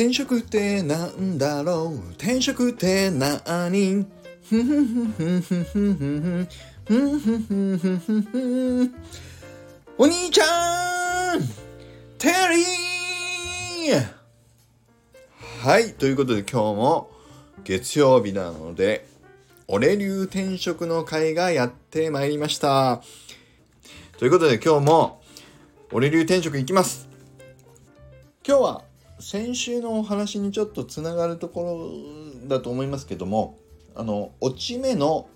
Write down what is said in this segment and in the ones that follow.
転職ってなんだろう？転職ってなにふんふんふんふんふんふんふんふんふんふんふんふんふんお兄ちゃんテリーはいということで今日も月曜日なので俺流転職の会がやってまいりましたということで今日も俺流転職いきます今日は先週のお話にちょっとつながるところだと思いますけどもあの落ち目の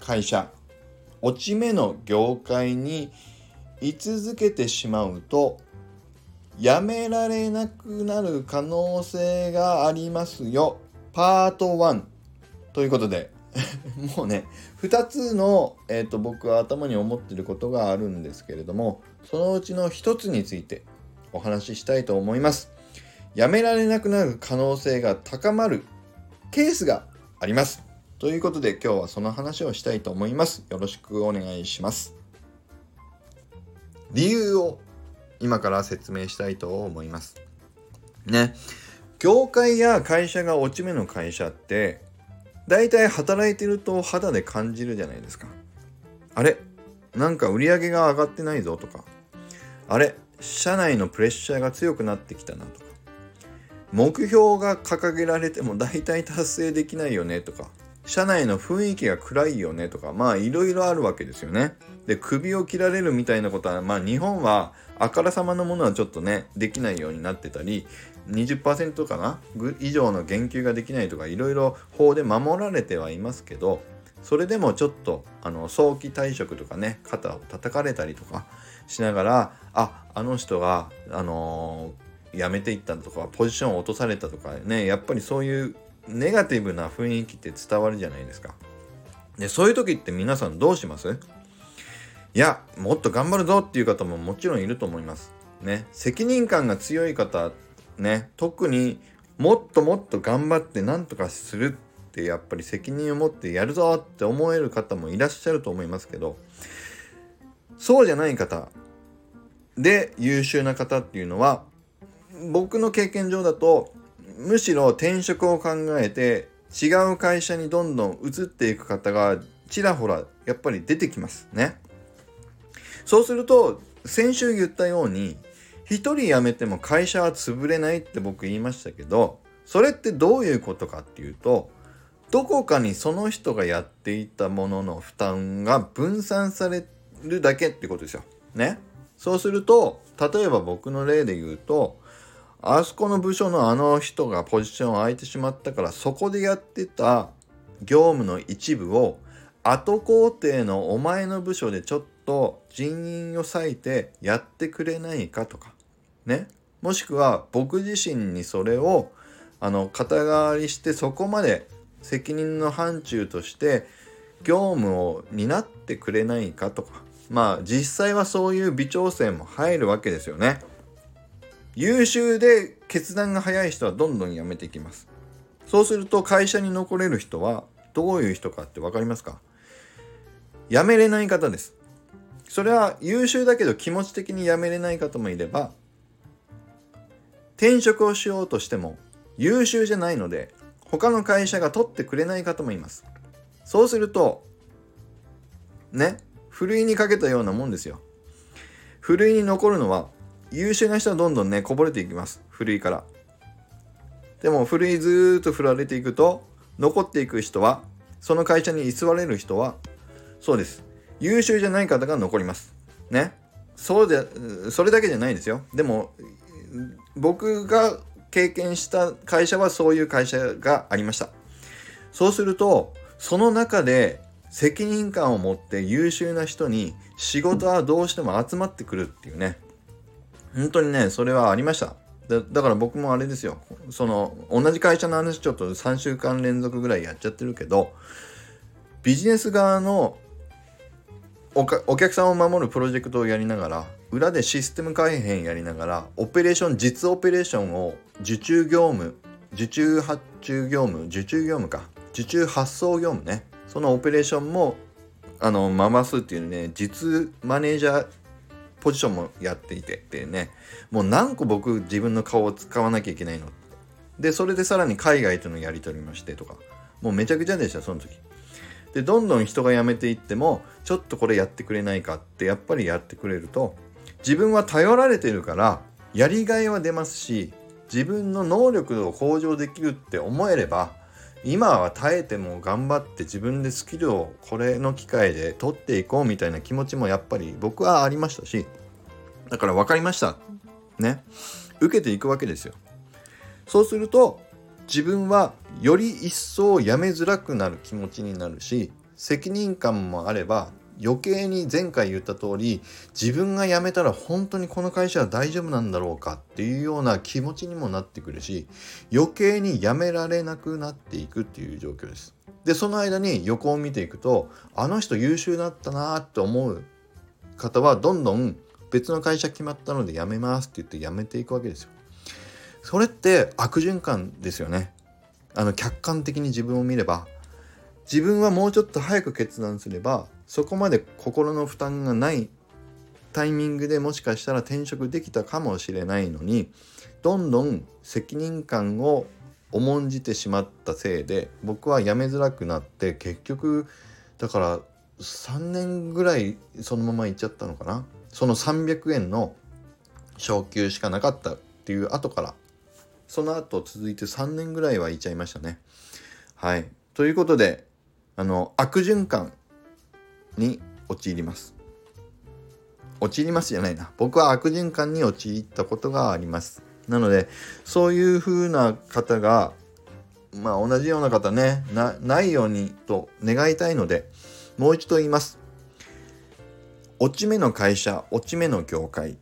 会社落ち目の業界に居続けてしまうとやめられなくなる可能性がありますよパート1ということで もうね2つの、えーと、と僕は頭に思ってることがあるんですけれどもそのうちの1つについてお話ししたいと思います。やめられなくなる可能性が高まるケースがあります。ということで今日はその話をしたいと思います。よろしくお願いします。理由を今から説明したいと思います。ね。業界や会社が落ち目の会社って大体働いてると肌で感じるじゃないですか。あれ？なんか売り上げが上がってないぞとか。あれ？社内のプレッシャーが強くなってきたなとか。目標が掲げられても大体達成できないよねとか社内の雰囲気が暗いよねとかまあいろいろあるわけですよね。で首を切られるみたいなことはまあ日本はあからさまなものはちょっとねできないようになってたり20%かな？以上の言及ができないとかいろいろ法で守られてはいますけどそれでもちょっとあの早期退職とかね肩を叩かれたりとかしながらああの人があの辞めていったとかポジションを落とされたとかねやっぱりそういうネガティブな雰囲気って伝わるじゃないですか。でそういう時って皆さんどうします？いやもっと頑張るぞっていう方ももちろんいると思います。ね責任感が強い方ね特にもっともっと頑張って何とかするってやっぱり責任を持ってやるぞって思える方もいらっしゃると思いますけどそうじゃない方で優秀な方っていうのは僕の経験上だとむしろ転職を考えて違う会社にどんどん移っていく方がちらほらやっぱり出てきますね。そうすると先週言ったように1人辞めても会社は潰れないって僕言いましたけどそれってどういうことかっていうとどこかにその人がやっていたものの負担が分散されるだけってことですよ。ね。そうすると例えば僕の例で言うとあそこの部署のあの人がポジション空いてしまったからそこでやってた業務の一部を後工程のお前の部署でちょっと人員を割いてやってくれないかとかねもしくは僕自身にそれをあの肩代わりしてそこまで責任の範疇として業務を担ってくれないかとかまあ実際はそういう微調整も入るわけですよね。優秀で決断が早い人はどんどん辞めていきます。そうすると会社に残れる人はどういう人かって分かりますか？辞めれない方です。それは優秀だけど気持ち的に辞めれない方もいれば転職をしようとしても優秀じゃないので他の会社が取ってくれない方もいます。そうするとねふるいにかけたようなもんですよ。ふるいに残るのは優秀な人はどんどんねこぼれていきます。古いから。でも古いずーっと振られていくと残っていく人はその会社に居座れる人はそうです。優秀じゃない方が残ります。ね。そうでそれだけじゃないんですよ。でも僕が経験した会社はそういう会社がありました。そうするとその中で責任感を持って優秀な人に仕事はどうしても集まってくるっていうね。本当にねそれはありました。だだから僕もあれですよ。その同じ会社の話ちょっと3週間連続ぐらいやっちゃってるけどビジネス側のお客さんを守るプロジェクトをやりながら裏でシステム改変やりながらオペレーション実オペレーションを受注業務受注発注業務受注業務か。受注発送業務ね。そのオペレーションもあの回すっていうね実マネージャーポジションもやっていてってね。もう何個僕自分の顔を使わなきゃいけないの？でそれでさらに海外とのやり取りもしてとか。もうめちゃくちゃでしたその時。でどんどん人が辞めていってもちょっとこれやってくれないかってやっぱりやってくれると自分は頼られてるからやりがいは出ますし自分の能力を向上できるって思えれば今は耐えても頑張って自分でスキルをこれの機会で取っていこうみたいな気持ちもやっぱり僕はありましたしだから分かりました。ね。受けていくわけですよ。そうすると自分はより一層やめづらくなる気持ちになるし責任感もあれば余計に前回言った通り自分が辞めたら本当にこの会社は大丈夫なんだろうかっていうような気持ちにもなってくるし余計に辞められなくなっていくっていう状況です。でその間に横を見ていくとあの人優秀だったなって思う方はどんどん別の会社決まったので辞めますって言って辞めていくわけですよ。それって悪循環ですよね。あの客観的に自分を見れば自分はもうちょっと早く決断すればそこまで心の負担がないタイミングでもしかしたら転職できたかもしれないのにどんどん責任感を重んじてしまったせいで僕は辞めづらくなって結局だから3年ぐらいそのまま行っちゃったのかな？その300円の昇給しかなかったっていう後からその後続いて3年ぐらいは行っちゃいましたね。はい。ということであの悪循環。に陥ります。陥りますじゃないな。僕は悪循環に陥ったことがあります。なのでそういう風な方がまあ同じような方ねないようにと願いたいのでもう一度言います。落ち目の会社落ち目の業界。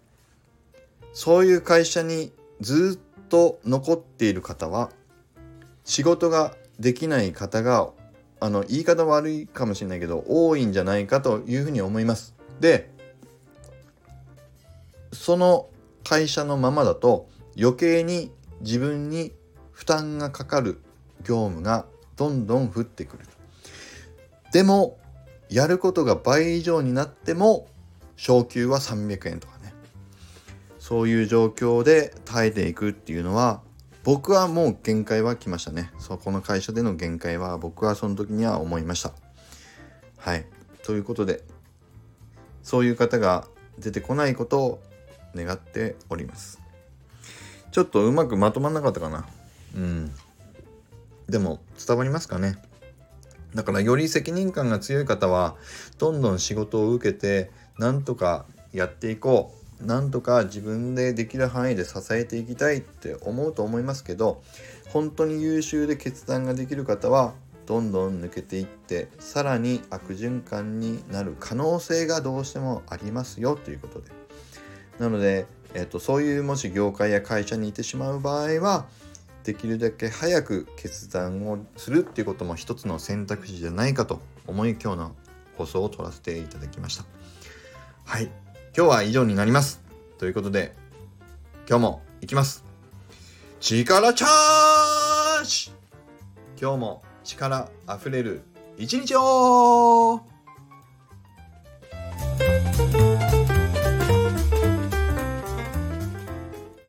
そういう会社にずっと残っている方は仕事ができない方があの言い方悪いかもしれないけど多いんじゃないかというふうに思います。でその会社のままだと余計に自分に負担がかかる業務がどんどん降ってくる。でもやることが倍以上になっても昇給は300円とかねそういう状況で耐えていくっていうのは僕はもう限界は来ましたね。そこの会社での限界は僕はその時には思いました。はい。ということで、そういう方が出てこないことを願っております。ちょっとうまくまとまんなかったかな。うん。でも伝わりますかね。だからより責任感が強い方はどんどん仕事を受けてなんとかやっていこうなんとか自分でできる範囲で支えていきたいって思うと思いますけど本当に優秀で決断ができる方はどんどん抜けていってさらに悪循環になる可能性がどうしてもありますよということでなので、えーと、そういうもし業界や会社にいてしまう場合はできるだけ早く決断をするっていうことも一つの選択肢じゃないかと思い今日の放送を取らせていただきました。はい今日は以上になります。ということで、今日も行きます。力チャージ今日も力あふれる一日を